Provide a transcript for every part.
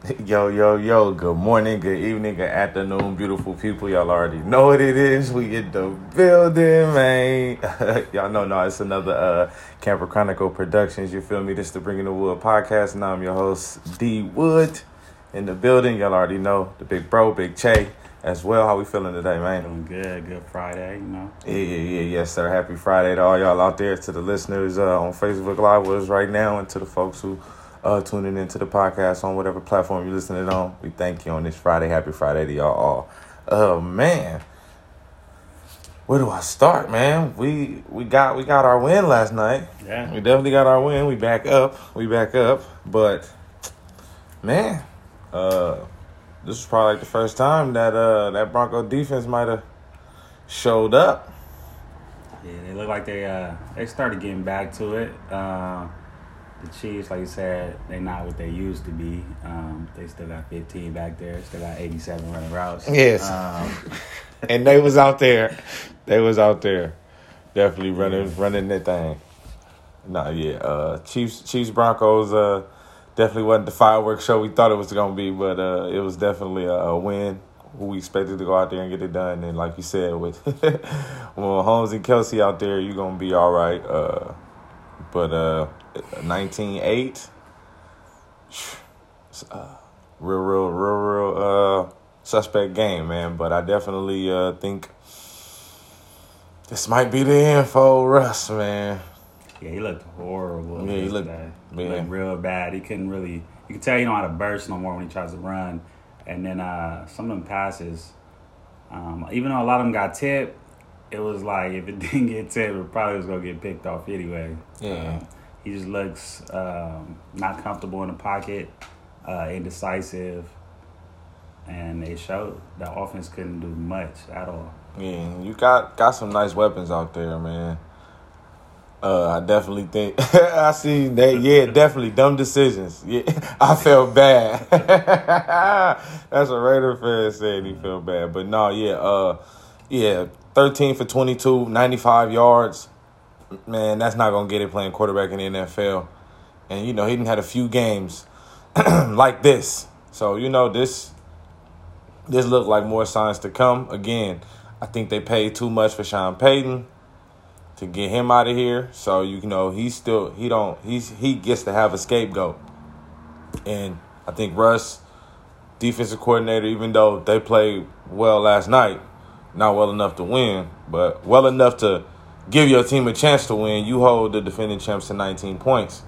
Yo, yo, yo, good morning, good evening, good afternoon, beautiful people. Y'all already know what it is. We in the building, man. Y'all know, no, it's another uh, Camper Chronicle Productions. You feel me? This is the Bringing the Wood podcast, and I'm your host, D Wood. In the building, y'all already know the big bro, Big Che, as well. How we feeling today, man? Doing good, good Friday, you know. Yeah, yeah, yeah, yes, sir. Happy Friday to all y'all out there, to the listeners uh, on Facebook Live with us right now, and to the folks who uh, tuning into the podcast on whatever platform you're listening on. We thank you on this Friday. Happy Friday to y'all all. Oh man, where do I start, man? We we got we got our win last night. Yeah. We definitely got our win. We back up. We back up. But man, uh, this is probably like the first time that uh that Bronco defense might have showed up. Yeah, they look like they uh they started getting back to it. Uh, the Chiefs, like you said, they're not what they used to be. Um, they still got 15 back there. Still got 87 running routes. Yes. Um, and they was out there. They was out there, definitely running running that thing. Nah, yeah. Uh, Chiefs Chiefs Broncos. Uh, definitely wasn't the fireworks show we thought it was gonna be, but uh, it was definitely a, a win. We expected to go out there and get it done, and like you said, with Mahomes and Kelce out there, you're gonna be all right. Uh, but uh, 19-8, uh, real, real, real, real uh, suspect game, man. But I definitely uh, think this might be the end for Russ, man. yeah, he looked horrible. Yeah, he looked- man. He looked real bad. He couldn't really. You can tell he don't know how to burst no more when he tries to run. And then uh, some of them passes, um, even though a lot of them got tipped, it was like if it didn't get tipped, it probably was gonna get picked off anyway. Yeah. Um, he just looks um, not comfortable in the pocket, uh, indecisive, and they showed the offense couldn't do much at all. Yeah, you got got some nice weapons out there, man. Uh, I definitely think I see that. Yeah, definitely dumb decisions. Yeah, I felt bad. That's what Raider fan said. He felt bad, but no, yeah, uh, yeah, thirteen for 22, 95 yards. Man, that's not gonna get it playing quarterback in the NFL. And you know he didn't had a few games like this, so you know this this looked like more signs to come. Again, I think they paid too much for Sean Payton to get him out of here. So you know he's still he don't he's he gets to have a scapegoat. And I think Russ, defensive coordinator, even though they played well last night, not well enough to win, but well enough to give your team a chance to win. You hold the defending champs to 19 points.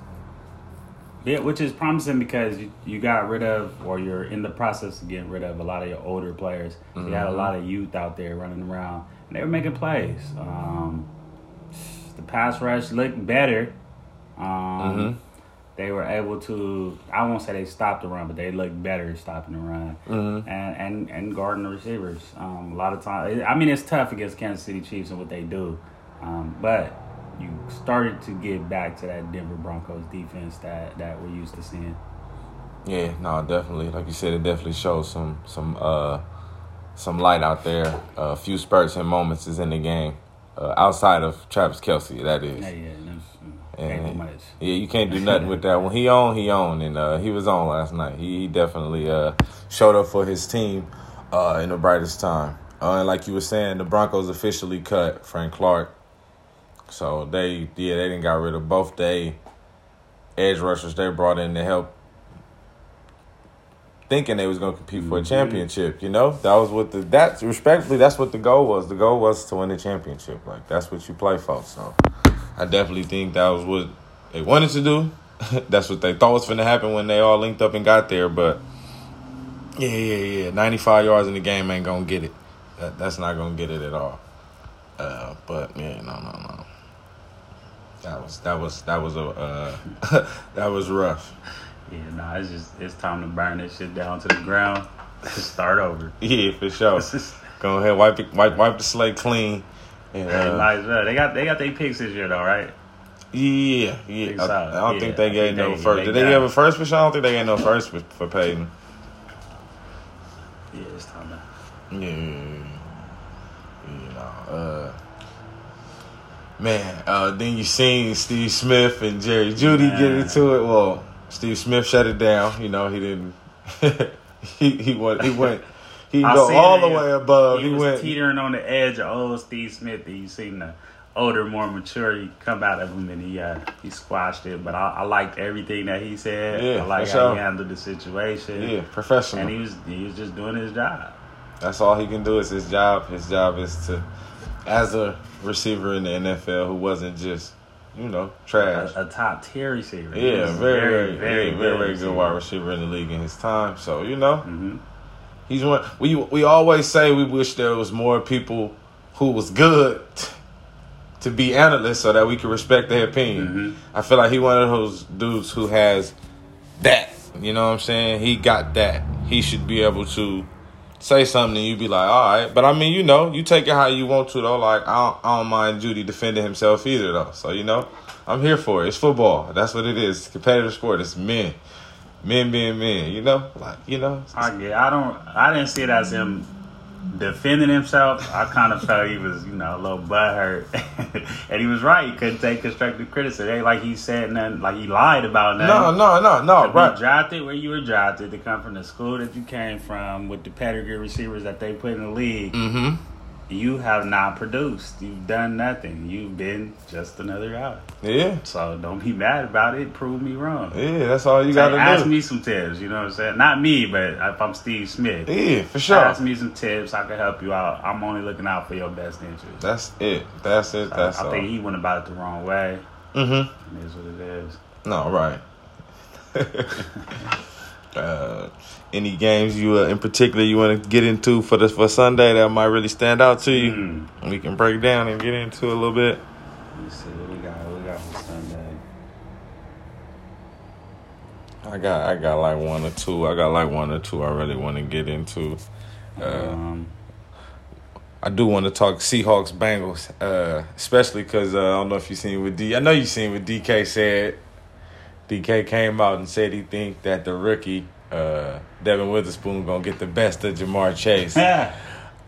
Yeah, which is promising because you, you got rid of, or you're in the process of getting rid of a lot of your older players. You had a lot of youth out there running around, and they were making plays. Um, the pass rush looked better. Um, They were able to. I won't say they stopped the run, but they looked better stopping the run and and and guarding the receivers. Um, a lot of times, I mean, it's tough against Kansas City Chiefs and what they do, um, but you started to get back to that Denver Broncos defense that that we're used to seeing. Yeah, no, definitely. Like you said, it definitely shows some some uh some light out there. a few spurts and moments is in the game. Uh, outside of Travis Kelce, that is. Yeah, yeah, that's, uh, can't And, yeah, you can't do nothing with that. When he on, he on, and uh, he was on last night. He, he definitely uh, showed up for his team uh, in the brightest time. Uh, and like you were saying, the Broncos officially cut Frank Clark, so they yeah they didn't got rid of both they edge rushers they brought in to help. Thinking they was gonna compete for a Mhm. championship, you know that was what the that respectfully that's what the goal was. The goal was to win the championship. Like that's what you play for. So I definitely think that was what they wanted to do. That's what they thought was going to happen when they all linked up and got there. But yeah, yeah, yeah. 95 yards in the game ain't going to get it. That, that's not going to get it at all. Uh, but yeah, no, no, no. That was that was that was a uh, that was rough. Yeah, nah, it's just it's time to burn this shit down to the ground. Start over. Yeah, for sure. Go ahead, wipe it, wipe wipe the slate clean. And, uh, might as well. They got they got their picks this year though, right? Yeah, yeah. I. I don't Yeah, think they gave no first. they Did they give a first for? I don't think they gave no first for, for Peyton. Yeah, it's time to. Yeah, you know, uh, man. Uh, then you seen Steve Smith and Jerry Jeudy Man. get into it. Well, Steve Smith shut it down. You know, he didn't he he went he went he go all the way above. He, He, was went teetering on the edge of old Steve Smith. And you seen the older, more mature. He come out of him and he uh, he squashed it. But I, I liked everything that he said. Yeah, I like how he handled the situation. yeah professional. and he was he was just doing his job. That's all he can do is his job. His job is to, as a receiver in the NFL who wasn't just, you know, trash. A, a top tier receiver. Yeah, very, very, very, very, very, good wide receiver in the league in his time. So you know, hmm he's one. We we always say we wish there was more people who was good to be analysts so that we could respect their opinion. Mhm. I feel like he one of those dudes who has that. You know what I'm saying? He got that. He should be able to say something and you be like, all right. But I mean, you know, you take it how you want to though. Like I don't, I don't mind Jeudy defending himself either though. So you know, I'm here for it. It's football. That's what it is. It's competitive sport. It's men, men being men. You know, like you know. I get. I don't. I didn't see it as him defending himself. I kind of felt he was, you know, a little butthurt, and he was right. He couldn't take constructive criticism. It ain't like he said nothing. Like he lied about nothing. No, no, no, no. To be drafted where you were drafted, to come from the school that you came from, with the pedigree receivers that they put in the league, Mm-hmm. You have not produced. You've done nothing. You've been just another guy. Yeah. So don't be mad about it. Prove me wrong. Yeah. That's all you Say, gotta do. ask me some tips. You know what I'm saying? Not me, but if I'm Steve Smith, Yeah, for sure. ask me some tips. I can help you out. I'm only looking out for your best interest. That's it. That's it. I- That's I, all. think he went about it the wrong way. mm-hmm. It is what it is. No, right. uh, any games you uh, in particular you want to get into for this for Sunday that might really stand out to you? Mm. We can break down and get into a little bit. Let me see what we got. What we got for Sunday? I got I got like one or two. I got like one or two I really want to get into. Uh, um, I do want to talk Seahawks Bengals, uh, especially because uh, I don't know if you seen what D. I know you seen what DK said. DK came out and said he think that the rookie uh, Devon Witherspoon gonna get the best of Ja'Marr Chase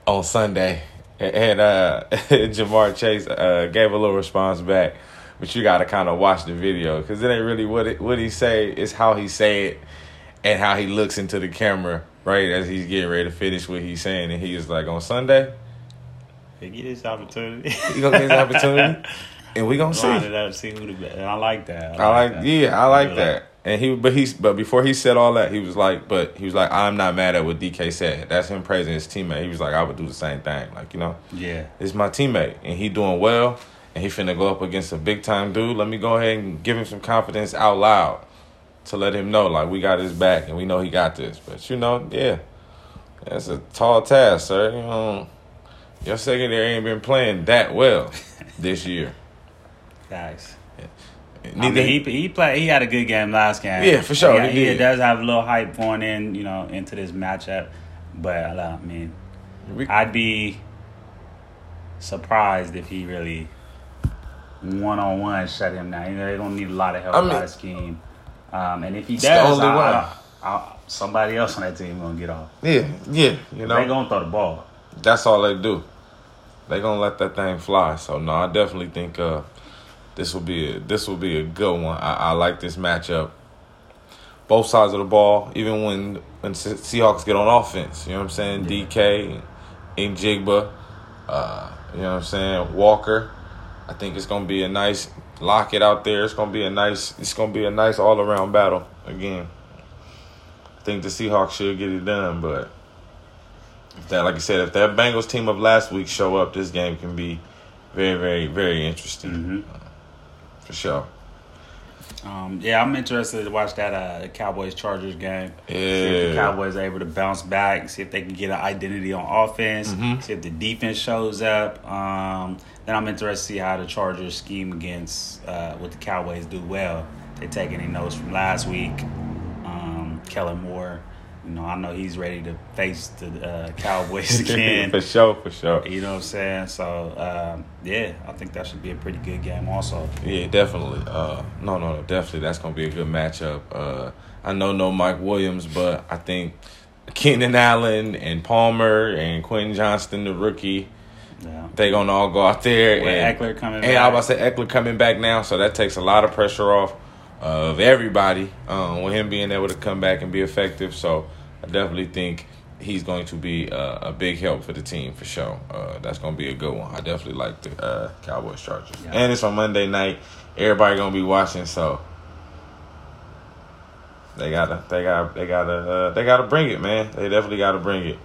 on Sunday, and uh, Ja'Marr Chase uh, gave a little response back, but you got to kind of watch the video because it ain't really what it, what he say. It's how he say it and how he looks into the camera right as he's getting ready to finish what he's saying, and he is like on Sunday. Hey, get this opportunity. He gonna get his opportunity, and we gonna see. It up, see who the best. And I like that. I like, that. yeah, I like that. And he, but he's, but before he said all that, he was like, but he was like, I'm not mad at what DK said. That's him praising his teammate. He was like, I would do the same thing. Like, you know, Yeah. it's my teammate, and he doing well, and he finna go up against a big time dude. Let me go ahead and give him some confidence out loud to let him know, like, we got his back, and we know he got this. But you know, yeah, that's a tall task, sir. You know, your secondary ain't been playing that well this year. Thanks. I mean, he he played. He had a good game last game. Yeah, for sure, He, he he does have a little hype going in, you know, into this matchup. But I mean, I'd be surprised if he really one on one shut him down. You know, they don't need a lot of help I mean- by the scheme. Um, and if he does, I. I, I, somebody else on that team gonna get off. yeah, yeah, you know, They gonna throw the ball. That's all they do. They gonna let that thing fly. So no, I definitely think uh, this will be a, this will be a good one. I, I like this matchup. Both sides of the ball, even when when Seahawks get on offense, you know what I'm saying. Yeah. DK, and Jigba, uh, you know what I'm saying. Walker, I think it's gonna be a nice lock it out there. It's gonna be a nice it's gonna be a nice all around battle again. I think the Seahawks should get it done, but if that, like I said, if that Bengals team of last week show up, this game can be very, very, very interesting hmm for sure. Um, yeah, I'm interested to watch that uh, Cowboys Chargers game. See if the Yeah, Cowboys are able to bounce back. See if they can get an identity on offense. Mhm. See if the defense shows up. Um, then I'm interested to see how the Chargers scheme against uh, what the Cowboys do well. They take any notes from last week. Um, Kellen Moore, you know, I know he's ready to face the uh, Cowboys again. for sure, for sure. you know what I'm saying? So um, yeah, I think that should be a pretty good game. Also, Yeah, definitely. Uh, no, no, no, definitely. That's gonna be a good matchup. Uh, I know no Mike Williams, but I think Keenan Allen and Palmer and Quentin Johnston, the rookie, yeah. they gonna all go out there With and Ekeler coming And back. I was about to say Ekeler coming back now, so that takes a lot of pressure off of everybody. Um, with him being able to come back and be effective, so I definitely think he's going to be uh, a big help for the team for sure. Uh, that's going to be a good one. I definitely like the uh, Cowboys Chargers, Yeah. and it's on Monday night. Everybody gonna be watching, so they gotta, they got, they gotta, uh, they gotta bring it, man. They definitely gotta bring it.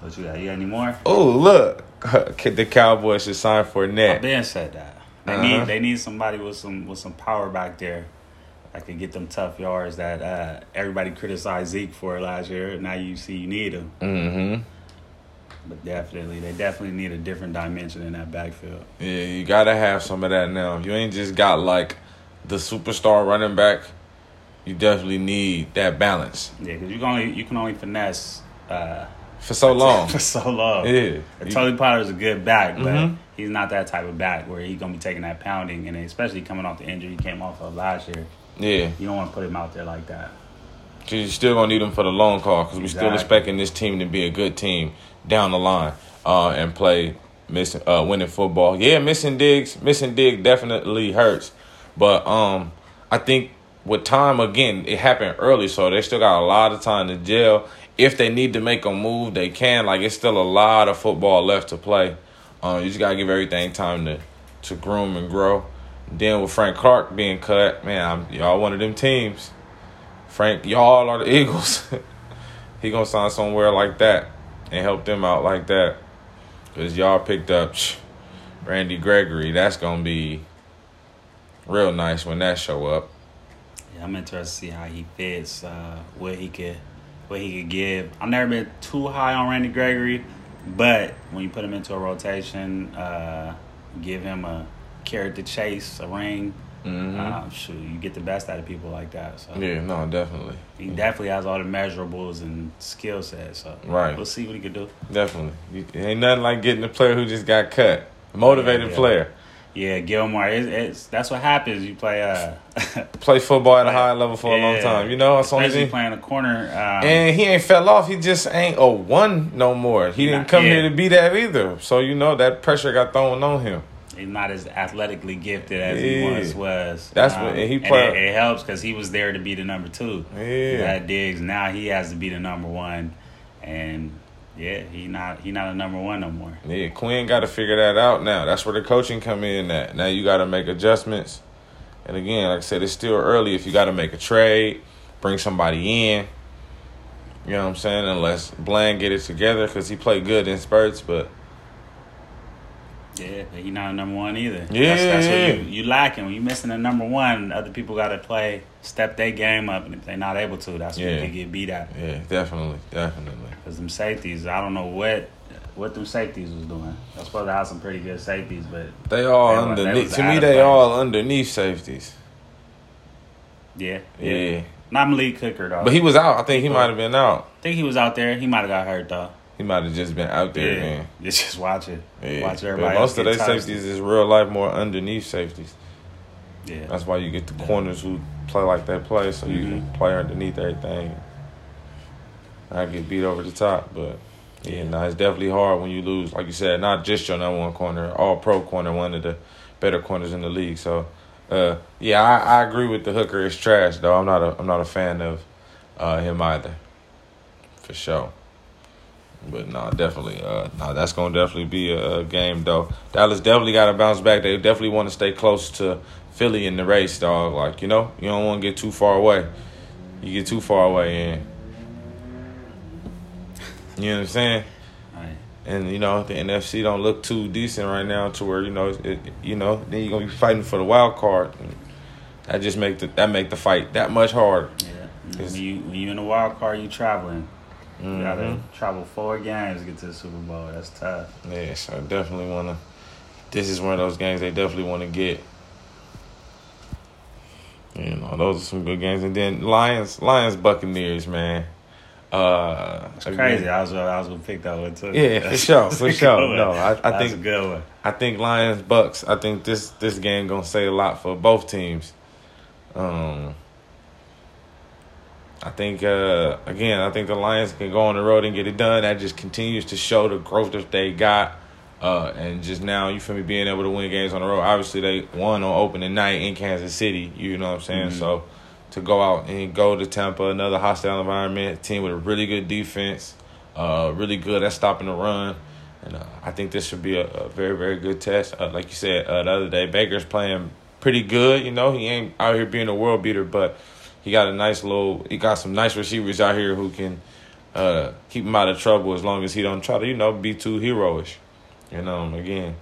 What you got? You got any more? Oh, look, the Cowboys should sign Fournette. been said that. They Uh-huh. need they need somebody with some with some power back there that can get them tough yards that uh, everybody criticized Zeke for last year. Now you see you need him, Mm-hmm. but definitely they definitely need a different dimension in that backfield. Yeah, you gotta have some of that now. You ain't just got like the superstar running back. You definitely need that balance Yeah, because you can only you can only finesse uh, for so long. for so long. Yeah. Tony Pollard's a good back, but Mhm. he's not that type of back where he's gonna be taking that pounding, and especially coming off the injury he came off of last year. Yeah, You don't want to put him out there like that. because you're still gonna need him for the long call. Because we're still expecting this team to be a good team down the line uh, and play missing uh, winning football. Yeah, missing Diggs, missing dig definitely hurts, but um, I think with time again, it happened early, so they still got a lot of time to jail. If they need to make a move, they can. Like it's still a lot of football left to play. Um, you just gotta give everything time to to groom and grow. Then with Frank Clark being cut, man, I'm, y'all one of them teams. Frank, y'all are the Eagles. he gonna sign somewhere like that and help them out like that. Cause y'all picked up Randy Gregory. That's gonna be real nice when that show up. Yeah, I'm interested to see how he fits, uh, what he could, what he could give. I've never been too high on Randy Gregory, but when you put him into a rotation, uh, give him a carrot to chase, a ring. Mhm. Uh, shoot, you get the best out of people like that. So Yeah, no, definitely, he definitely has all the measurables and skill sets. So Right. we'll see what he can do. definitely. It ain't nothing like getting a player who just got cut. Motivated Yeah. player. Yeah, Gilmore. It's, it's that's what happens. You play uh, Play football at a high level for a long time. You know, that's only thing. playing a corner. Um, And he ain't fell off. He just ain't a one no more. He didn't come yet. here to be that either. So you know that pressure got thrown on him. he's not as athletically gifted as Yeah. he once was. That's what- and he and it, it helps because he was there to be the number two. Yeah. That Diggs now he has to be the number one, and yeah, he not he not a number one no more. Yeah, Quinn got to figure that out now. That's where the coaching come in. At now you got to make adjustments. And again, like I said, it's still early. If you got to make a trade, bring somebody in. You know what I'm saying? Unless Bland get it together because he played good in spurts, but Yeah, he not a number one either. Yeah, that's, that's yeah, what you you lacking when you missing a number one. Other people got to play step their game up, and if they're not able to, that's when Yeah. you can get beat at. yeah, definitely, definitely. Because them safeties, I don't know what what them safeties was doing. They're supposed to have some pretty good safeties, but They all They were- they underneath. to me, they all underneath safeties. yeah, Yeah. Not Malik Hooker though. But he was out. I think he might have been out. I think he was out there. He might have got hurt though. He might have just been out there. Yeah, Man. just just watch it. Yeah. Watch But everybody. most of their safeties is real life more underneath safeties. Yeah, That's why you get the corners who play like they play, so you can play underneath everything. I get beat over the top, but yeah, no, it's definitely hard when you lose, like you said, not just your number one corner, all pro corner, one of the better corners in the league. So, uh, yeah, I, I agree with the hooker. It's trash though. I'm not a I'm not a fan of uh, him either, for sure. But no, definitely, uh, no, that's gonna definitely be a, a game though. Dallas definitely got to bounce back. They definitely want to stay close to Philly in the race, dog. Like you know, you don't want to get too far away. You get too far away, and you know what I'm saying. Right. And you know the NFC don't look too decent right now to where you know it, you know then you're gonna be fighting for the wild card. And that just make the that make the fight that much harder. Yeah. When you when you in the wild card, you traveling. You gotta Mhm. travel four games to get to the Super Bowl. That's tough. Yeah, so I definitely wanna. This is one of those games they definitely want to get. You know, those are some good games, and then Lions, Lions, Buccaneers, man. Uh, It's again, crazy. I was I was gonna pick that one too. Yeah, for sure, for sure. No, I- I That's think- a good one. I think Lions, Bucks. I think this this game gonna say a lot for both teams. Um, I think uh, again, I think the Lions can go on the road and get it done. That just continues to show the growth that they got Uh, and just now, you feel me, being able to win games on the road. Obviously, they won on opening night in Kansas City. You know what I'm saying? Mhm. So to go out and go to Tampa, another hostile environment, team with a really good defense, uh, really good at stopping the run. And uh, I think this should be a, a very, very good test. Uh, like you said uh, the other day, Baker's playing pretty good. You know, he ain't out here being a world beater, but he got a nice little, he got some nice receivers out here who can uh, keep him out of trouble as long as he don't try to, you know, be too heroish. And um, again,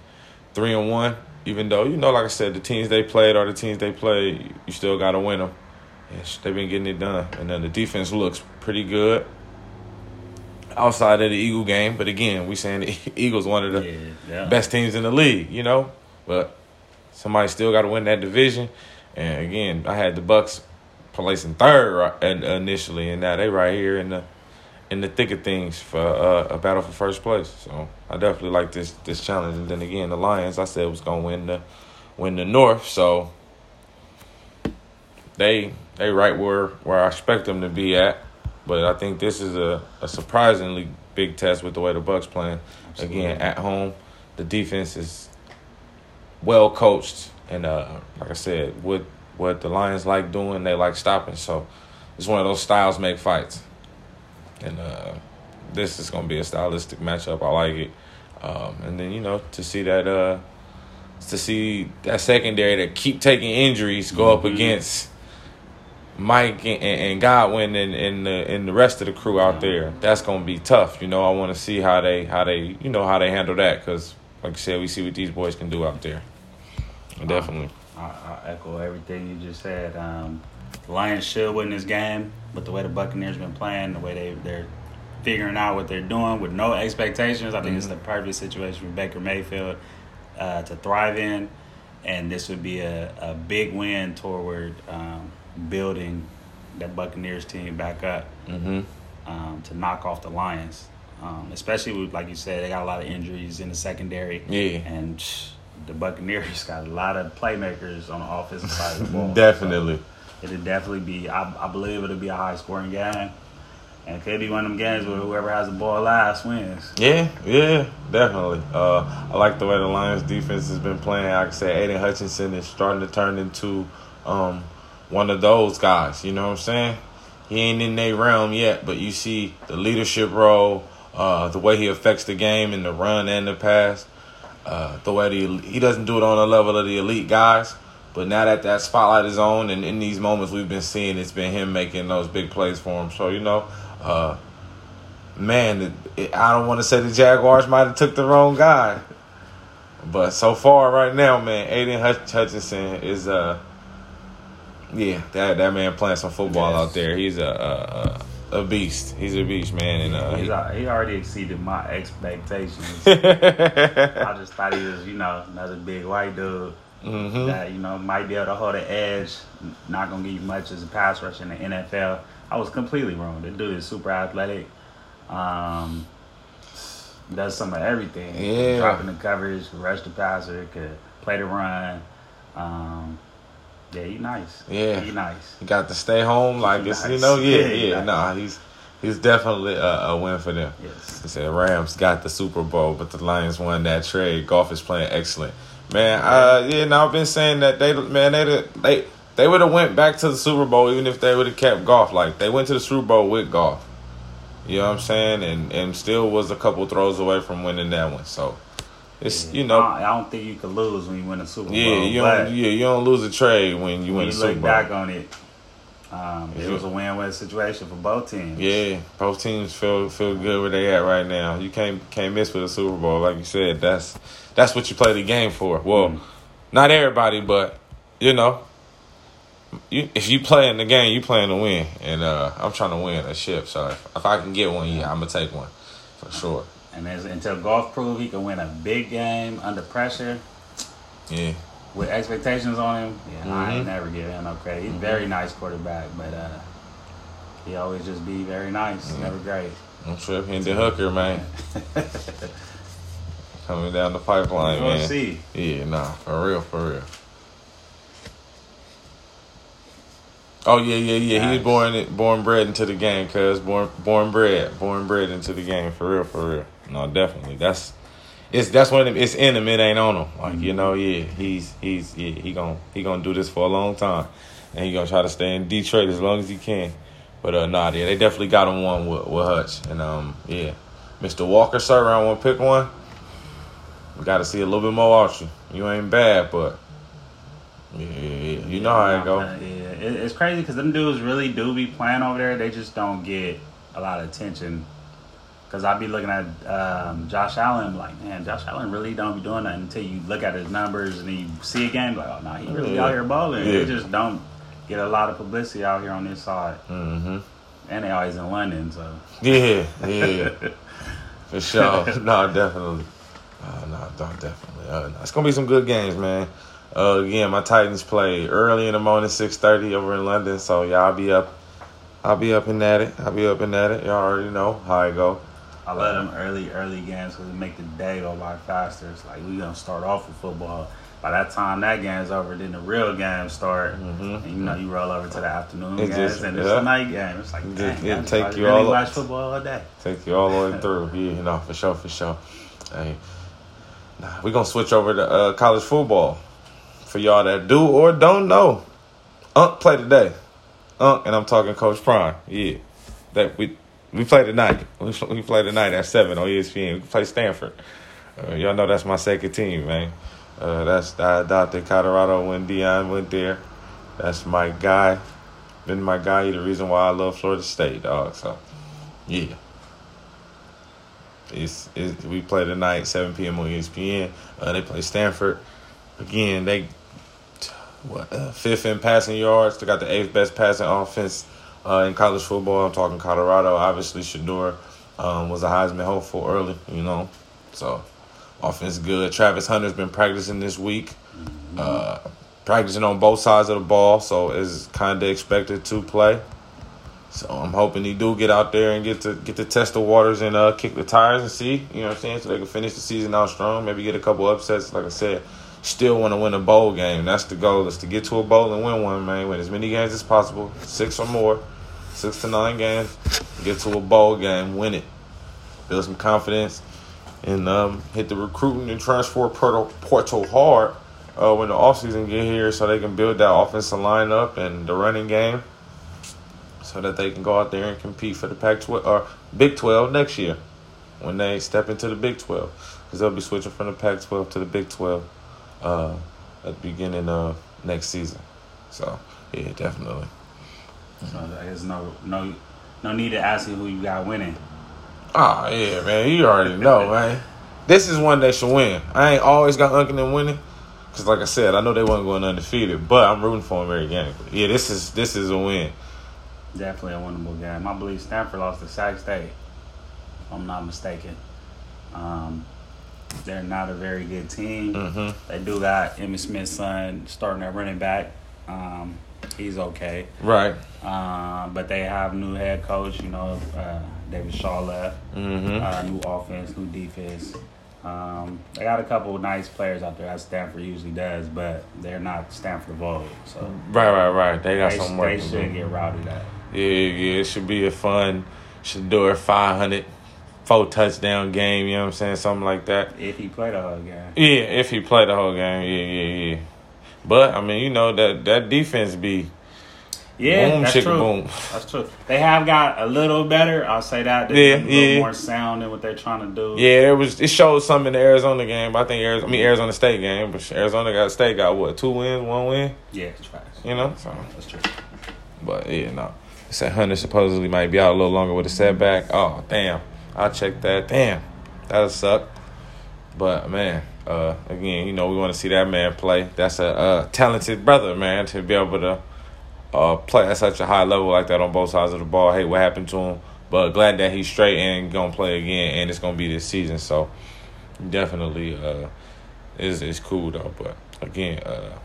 three and one. Even though you know, like I said, the teams they played are the teams they played. You still got to win them. Yes, they've been getting it done, and then the defense looks pretty good outside of the Eagle game. But again, we saying the Eagles one of the Yeah, yeah. best teams in the league, you know. But somebody still got to win that division. And again, I had the Bucks placing third right, initially, and now they right here in the in the thick of things for uh, a battle for first place. So I definitely like this this challenge. And then again, the Lions, I said was gonna win the win the North. So they they right where where I expect them to be at. But I think this is a, a surprisingly big test with the way the Bucks playing. Again, at home, the defense is well coached, and uh, like I said, what what the Lions like doing, they like stopping. So it's one of those styles make fights, and uh, this is gonna be a stylistic matchup. I like it, um, and then you know to see that uh, to see that secondary that keep taking injuries go up Mhm. against Mike and, and Godwin and, and the and the rest of the crew out there. That's gonna be tough. You know, I want to see how they how they you know how they handle that because like I said, we see what these boys can do out there. Definitely. I, I echo everything you just said. Um, the Lions should win this game, but the way the Buccaneers been playing, the way they they're figuring out what they're doing with no expectations, I think it's the perfect situation for Baker Mayfield uh, to thrive in, and this would be a, a big win toward um, building that Buccaneers team back up Mm-hmm. um, to knock off the Lions. Um, especially with, like you said, they got a lot of injuries in the secondary. Yeah. And the Buccaneers got a lot of playmakers on the offensive side of the ball. Definitely. So it'll definitely be, I, I believe it'll be a high scoring game. And it could be one of them games where whoever has the ball last wins. Yeah, yeah, definitely. Uh, I like the way the Lions defense has been playing. Like I said, Aiden Hutchinson is starting to turn into um, one of those guys. You know what I'm saying? He ain't in their realm yet, but you see the leadership role, uh, the way he affects the game in the run and the pass. Uh, the way the, he doesn't do it on the level of the elite guys, but now that that spotlight is on, and in these moments we've been seeing, it's been him making those big plays for him. So you know, uh, man, it, it, I don't want to say the Jaguars might have took the wrong guy, but so far right now, man, Aiden Hutch- Hutchinson is uh, yeah, that that man playing some football Yes. out there. He's a, a a beast. He's a beast, man, and uh, He's, he, he already exceeded my expectations. I just thought he was, you know, another big white dude Mhm. that, you know, might be able to hold an edge, not going to give you much as a pass rush in the NFL. I was completely wrong. The dude is super athletic. Um, does some of everything. Yeah. Dropping the coverage, rush the passer, could play the run. Um, yeah, he nice. Yeah. He nice. He got to stay home like this, you know. Yeah, Yeah, yeah. nice. Nah, he's he's definitely a, a win for them. Yes. He said Rams got the Super Bowl, but the Lions won that trade. Goff is playing excellent, man. Uh, yeah, now I've been saying that they, man, they they they would have went back to the Super Bowl even if they would have kept Goff. Like they went to the Super Bowl with Goff. You know what I'm saying? And and still was a couple throws away from winning that one. So it's you know. I, I don't think you could lose when you win a Super Bowl. Yeah, you don't. Yeah, you don't lose a trade when you when win you a Super Bowl. look Bowl. back on it, um, it Yeah. was a win-win situation for both teams. Yeah, both teams feel feel good where they at right now. You can't can't miss with a Super Bowl, like you said. That's that's what you play the game for. Well, Mhm. not everybody, but you know, you if you play in the game, you playing to win. And uh, I'm trying to win a ship, so if, if I can get one, yeah, I'm gonna take one for sure. And there's, until Goff proved he can win a big game under pressure Yeah, with expectations on him, yeah, I ain't Mhm. never give him no credit. He's a very nice quarterback, but uh, he always just be very nice, Yeah. never great. I'm tripping the hooker, man, coming down the pipeline, We'll man. see. Yeah, nah, for real, for real. Oh yeah, yeah, yeah. He was born born bred into the game, cuz born born bred, born bred into the game for real, for real. No, definitely. That's it's that's one of them. It's in him. It ain't on him. Like you know, yeah, he's he's yeah he gonna he gonna do this for a long time, and he gonna try to stay in Detroit as long as he can. But uh, nah, yeah, they definitely got him one with, with Hutch, and um, yeah, Mr. Walker, sir, round one, pick one. We got to see a little bit more out you. You ain't bad, but yeah, yeah, yeah. you know how it go. Yeah, it, it's crazy because them dudes really do be playing over there. They just don't get a lot of attention. Cause I be looking at um, Josh Allen, like, man, Josh Allen really don't be doing that until you look at his numbers and you see a game, like, oh no, he really Yeah. out here balling. Yeah. They just don't get a lot of publicity out here on this side, Mm-hmm. and they always in London, so Yeah, yeah, for sure. no, definitely. Uh, no, no, definitely. Uh, it's gonna be some good games, man. Uh, again, my Titans play early in the morning, six thirty over in London. So y'all be up. I'll be up and at it. I'll be up and at it. Y'all already know how I go. I love them early, early games because it make the day go by faster. It's like we gonna start off with football. By that time that game's over, then the real game start. Mhm. And you know, you roll over to the afternoon It's games, just- and it's yeah. a night game. It's like, It dang, it take you really all- watch football all day. Take you all the way through. Yeah, you know, for sure, for sure. Hey, nah, we gonna switch over to uh, college football for y'all that do or don't know. Unc play today. Unc, and I'm talking Coach Prime. Yeah, that we we play tonight. We, we play tonight at seven on ESPN. We play Stanford. Uh, y'all know that's my second team, man. Uh, that's I adopted Colorado when Deion went there. That's my guy. Been my guy. He the reason why I love Florida State, dog. So, yeah. It's, it's we play tonight, seven p.m. on ESPN. Uh, they play Stanford again. They what uh, fifth in passing yards. They got the eighth best passing offense uh, in college football. I'm talking Colorado. Obviously, Shedeur um, was a Heisman hopeful early. You know, so offense good. Travis Hunter's been practicing this week. Uh, practicing on both sides of the ball, so is kind of expected to play. So I'm hoping he do get out there and get to get to test the waters and uh, kick the tires and see, you know what I'm saying, so they can finish the season out strong. Maybe get a couple upsets. Like I said, still want to win a bowl game. That's the goal is to get to a bowl and win one, man. Win as many games as possible, six or more, six to nine games. Get to a bowl game, win it, build some confidence, and um, hit the recruiting and transfer portal, portal hard uh, when the offseason get here, so they can build that offensive lineup and the running game so that they can go out there and compete for the Pac-12 or Big 12 next year when they step into the Big 12 because they'll be switching from the Pac-12 to the Big 12 uh, at the beginning of next season. So yeah, definitely. So there's no no no need to ask you who you got winning. Oh yeah, man, you already know, man. This is one they should win. I ain't always got Uncle them winning. Cause like I said, I know they wasn't going undefeated, but I'm rooting for them every game. Yeah, this is this is a win. Definitely a winnable game. I believe Stanford lost to Sac State. If I'm not mistaken. Um, they're not a very good team. hmm They do got Emmitt Smith's son starting at running back. Um, he's okay. Right. Um, but they have new head coach. You know, uh, David Shaw left. hmm Uh, new offense, new defense. Um, they got a couple of nice players out there, as Stanford usually does, but they're not Stanford of old. So Right, right, right. They got they, some work they to do. should get routed out. Yeah, yeah, it should be a fun, should do a 500, four touchdown game, you know what I'm saying? Something like that. If he played the whole game. Yeah, if he play the whole game, yeah, yeah, yeah. But, I mean, you know, that, that defense be Yeah, boom, that's true. boom. That's true. They have got a little better. I'll say that. Yeah, They're a little yeah. more sound than what they're trying to do. Yeah, it was. It showed some in the Arizona game. I think Arizona, I mean Arizona State game, but Arizona got State got what two wins, one win. yeah, it's facts. You know, so That's true. but yeah, no. They said Hunter supposedly might be out a little longer with a setback. Oh damn, I checked that. Damn, that'll suck. But man, uh, again, you know, we want to see that man play. That's a uh, talented brother, man, to be able to uh, play at such a high level like that on both sides of the ball. Hey, what happened to him, but glad that he's straight and gonna play again, and it's gonna be this season. So definitely, uh, is is cool though. But again, uh,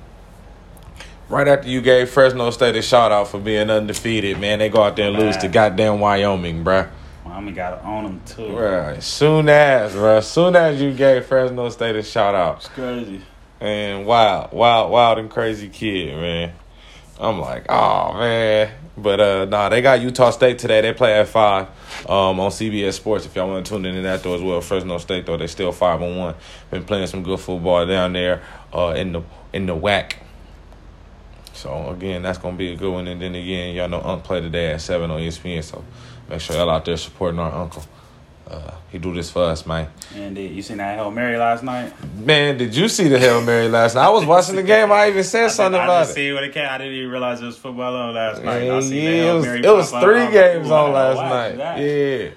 right after you gave Fresno State a shout out for being undefeated, man, they go out there and lose to goddamn Wyoming, bruh. Miami got to own them too. Right. Soon as, bruh. Soon as you gave Fresno State a shout out. It's crazy. And wild, wild, wild and crazy kid, man. I'm like, oh man. But uh nah, they got Utah State today. They play at five um, on CBS Sports. If y'all want to tune in to that though as well. Fresno State though they still five on one. Been playing some good football down there uh, in the in the WAC. So again, that's gonna be a good one. And then again, y'all know Unc play today at seven on ESPN. So make sure y'all out there supporting our uncle. Uh, he do this for us, man. And did you seen that Hail Mary last night? Man, did you see the Hail Mary last night? I was watching the game. I even said I something about I just it. see what it came. I didn't even realize it was football on last night. Yeah, I seen the yeah, it was it was three was games like, on last night. that." Yeah.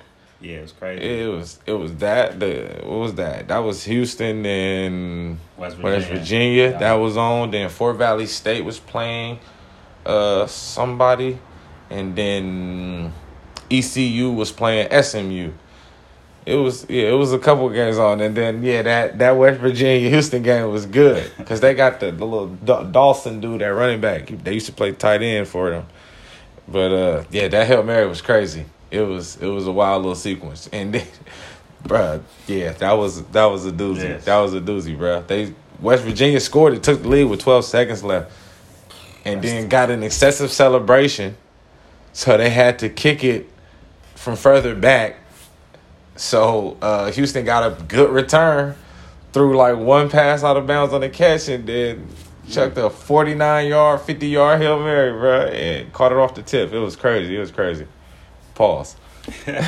yeah, it was crazy. It was it was that the what was that? That was Houston and West Virginia. West Virginia. Yeah. That was on. Then Fort Valley State was playing uh somebody, and then ECU was playing SMU. It was yeah, it was a couple games on, and then yeah, that that West Virginia Houston game was good because they got the, the little Da- Dawson dude at running back. They used to play tight end for them, but uh yeah, that hail mary was crazy. It was it was a wild little sequence, and then, bruh, yeah, that was that was a doozy. Yes. That was a doozy, bruh. They West Virginia scored it, took the lead with twelve seconds left, and then got an excessive celebration, so they had to kick it from further back. So uh, Houston got a good return, threw like one pass out of bounds on the catch, and then chucked a forty nine yard, fifty yard hail mary, bruh, and caught it off the tip. It was crazy. It was crazy. Pause. uh,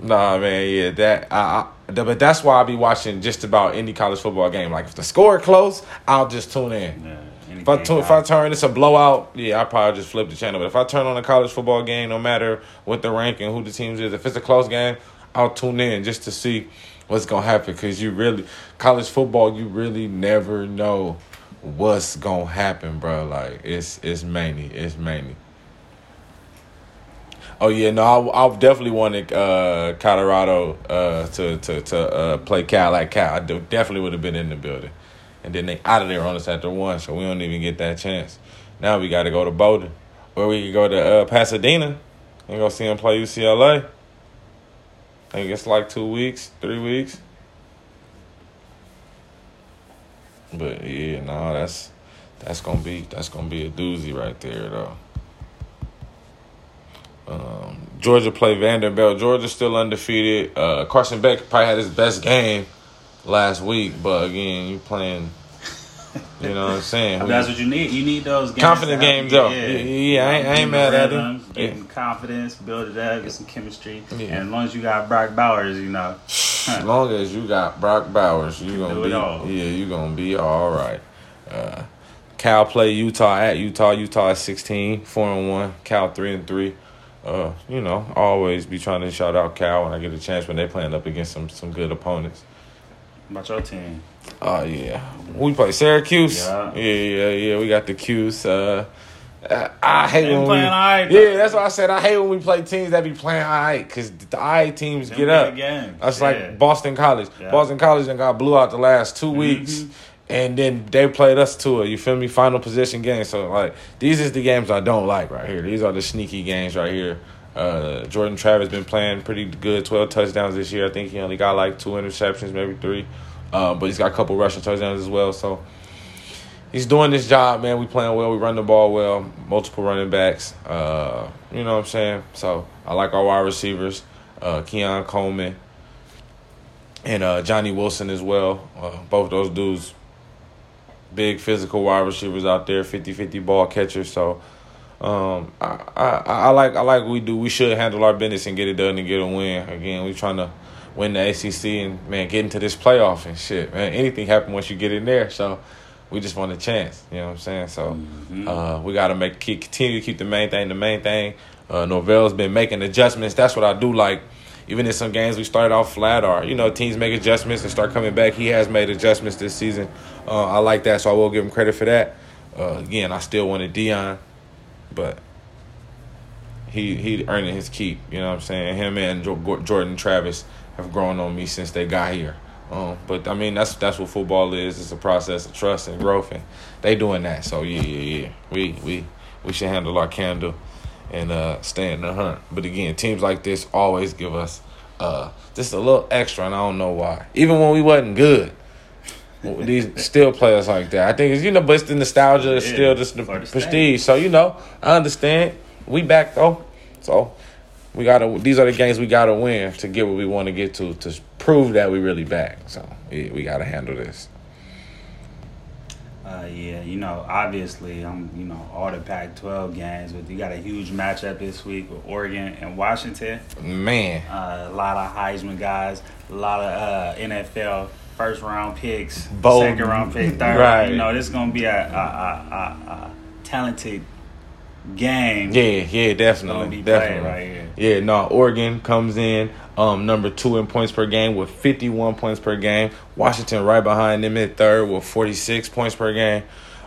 nah, man, yeah, that I, I, but that's why I be watching just about any college football game. Like if the score close, I'll just tune in. Yeah, If I, anything if I turn it's a blowout, yeah, I probably just flip the channel. But if I turn on a college football game, no matter what the rank and who the teams is, if it's a close game, I'll tune in just to see what's gonna happen. Cause you really college football, you really never know what's gonna happen, bro. Like it's it's mainly it's mainly. Oh yeah, no, I, I definitely wanted uh, Colorado uh, to to to uh, play Cal at Cal. I definitely would have been in the building, and then they out of there on us after one, so we don't even get that chance. Now we got to go to Boulder, or we could go to uh, Pasadena and go see them play UCLA. I think it's like two weeks, three weeks. But yeah, no, that's that's gonna be that's gonna be a doozy right there though. Um, Georgia play Vanderbilt. Georgia's still undefeated. Uh, Carson Beck probably had his best game last week, but again, you playing. You know what I'm saying? That's what you need. You need those games Confident games, though. Yeah, yeah, I ain't- I ain't mad at him. rhythm, Yeah. Getting confidence, build it up, get some chemistry. Yeah. And as long as you got Brock Bowers, you know. As long as you got Brock Bowers, you gonna Do it be all. yeah, you gonna be all right. Uh, Cal play Utah at Utah. Utah is 16, 4 and 1. Cal 3 and 3. Uh, you know, I always be trying to shout out Cal when I get a chance when they playing up against some some good opponents. About your team. Oh yeah, we play Syracuse. Yeah. yeah, yeah, yeah. We got the Cuse. Uh, I hate when we. yeah, that's why I said I hate when we play teams that be playing alright because the alright teams Them get up. games. That's Yeah. like Boston College. Yeah. Boston College and got blew out the last 2 weeks, Mhm. and then they played us to a you feel me final position game. So like these is the games I don't like right here. These are the sneaky games right here. Uh, Jordan Travis been playing pretty good, twelve touchdowns this year. I think he only got like two interceptions, maybe three, uh, but he's got a couple rushing touchdowns as well. So he's doing this job, man. We playing well. We run the ball well. Multiple running backs. Uh, you know what I'm saying? So I like our wide receivers. Uh, Keon Coleman and uh, Johnny Wilson as well. Uh, both those dudes, big physical wide receivers out there, 50-50 ball catchers. So um, I, I I like I like what we do. We should handle our business and get it done and get a win. Again, we trying to win the ACC and man get into this playoff and shit. Man, anything happen once you get in there. So we just want a chance. You know what I'm saying? So uh, we got to make keep, continue to keep the main thing the main thing. Uh, Norvell's been making adjustments. That's what I do like. Even in some games we started off flat, or you know teams make adjustments and start coming back. He has made adjustments this season. Uh, I like that, so I will give him credit for that. Uh, again, I still wanted Deion, but he he earning his keep. You know what I'm saying? Him and Jordan Travis have grown on me since they got here. Um, but I mean that's that's what football is. It's a process of trust and growth, and they doing that. So yeah, yeah, yeah. We we we should handle our candle and uh, stay in the hunt. But again, teams like this always give us uh, just a little extra, and I don't know why. Even when we wasn't good, these still players like that. I think it's you know, but it's the nostalgia, it's Yeah, still just the prestige. So you know, I understand. We back though, so we gotta. These are the games we gotta win to get what we want to get to to prove that we really back. So yeah, we gotta handle this. Uh, yeah, you know, obviously, I'm you know all the Pac-12 games, but you got a huge matchup this week with Oregon and Washington. Man, Uh, a lot of Heisman guys, a lot of uh, NFL first round picks, Bold. second round pick, third. Right. You know, this is gonna be a, a, a, a, talented game. yeah, yeah, definitely, definitely. right. Yeah, no, Oregon comes in um, number two in points per game with 51 points per game. Washington right behind them at third with 46 points per game.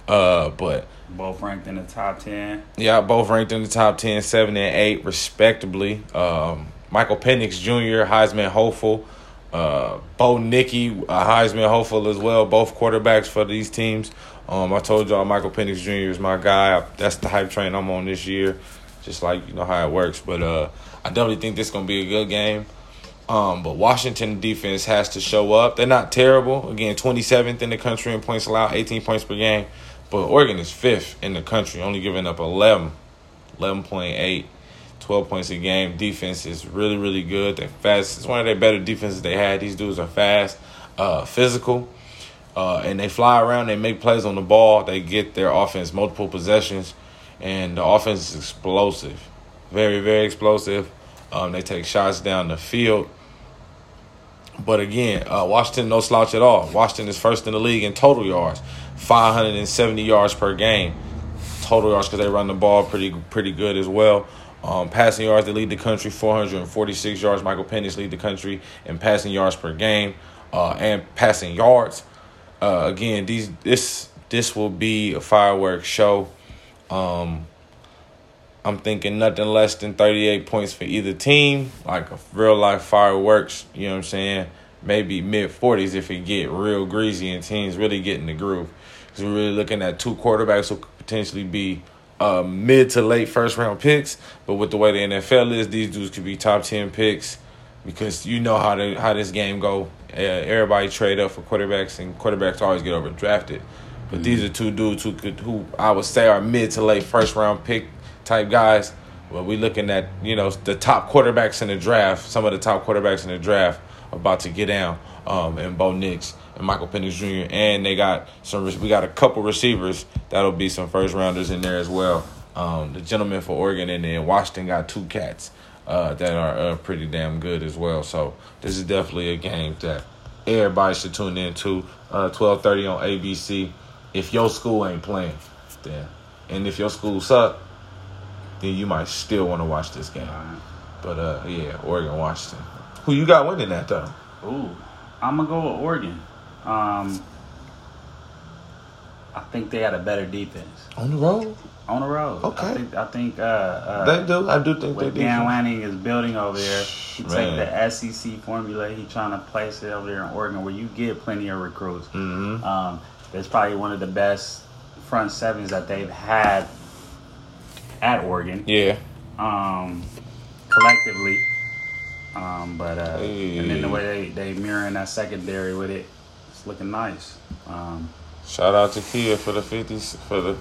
Uh, but Both ranked in the top ten. yeah, both ranked in the top 10, 7 and 8, respectively. Um, Michael Penix Jr., Heisman hopeful. Uh, Bo Nix, a Heisman hopeful as well. Both quarterbacks for these teams. Um, I told y'all Michael Penix Jr. is my guy. That's the hype train I'm on this year. Just like you know how it works. But uh, I definitely think this is gonna be a good game. Um, but Washington defense has to show up. They're not terrible. Again, 27th in the country in points allowed, 18 points per game. But Oregon is fifth in the country, only giving up 11, 11.8, 12 points a game. Defense is really, really good. They're fast. It's one of their better defenses they had. These dudes are fast, uh, physical, uh, and they fly around. They make plays on the ball. They get their offense multiple possessions, and the offense is explosive. Very, very explosive. Um, they take shots down the field. But again, uh, Washington no slouch at all. Washington is first in the league in total yards, 570 yards per game. Total yards because they run the ball pretty pretty good as well. Um, passing yards, they lead the country, 446 yards. Michael Penix lead the country in passing yards per game uh, and passing yards. Uh, again, these this this will be a fireworks show. Um, I'm thinking nothing less than 38 points for either team, like a real life fireworks. You know what I'm saying? Maybe mid 40s if it get real greasy and teams really get in the groove. Because we're really looking at two quarterbacks who could potentially be uh, mid to late first round picks. But with the way the NFL is, these dudes could be top 10 picks because you know how the, how this game go. Uh, everybody trade up for quarterbacks, and quarterbacks always get overdrafted. But these are two dudes who could, who I would say are mid to late first round pick type guys. Well, we looking at you know the top quarterbacks in the draft. Some of the top quarterbacks in the draft about to get down. Um, and Bo Nix and Michael Penix Jr. And they got some. We got a couple receivers that'll be some first rounders in there as well. Um, the gentleman for Oregon and then Washington got two cats uh, that are uh, pretty damn good as well. So this is definitely a game that everybody should tune in to. Uh, Twelve thirty on ABC. If your school ain't playing, then and if your school suck, then you might still want to watch this game. But uh, yeah, Oregon, Washington. Who you got winning that though? Ooh, I'm gonna go with Oregon. Um, I think they had a better defense On the road. on the road. Okay. I think I think uh, uh, They do. I do think they what do. Dan Lanning is building over there. He Man. take the SEC formula. He trying to place it over there in Oregon, where you get plenty of recruits. Mm-hmm. Um, it's probably one of the best front sevens that they've had at Oregon. Yeah. um, collectively. Um, but uh, and then the way they they mirroring that secondary with it, it's looking nice. Um, Shout out to Kia for the fifty for the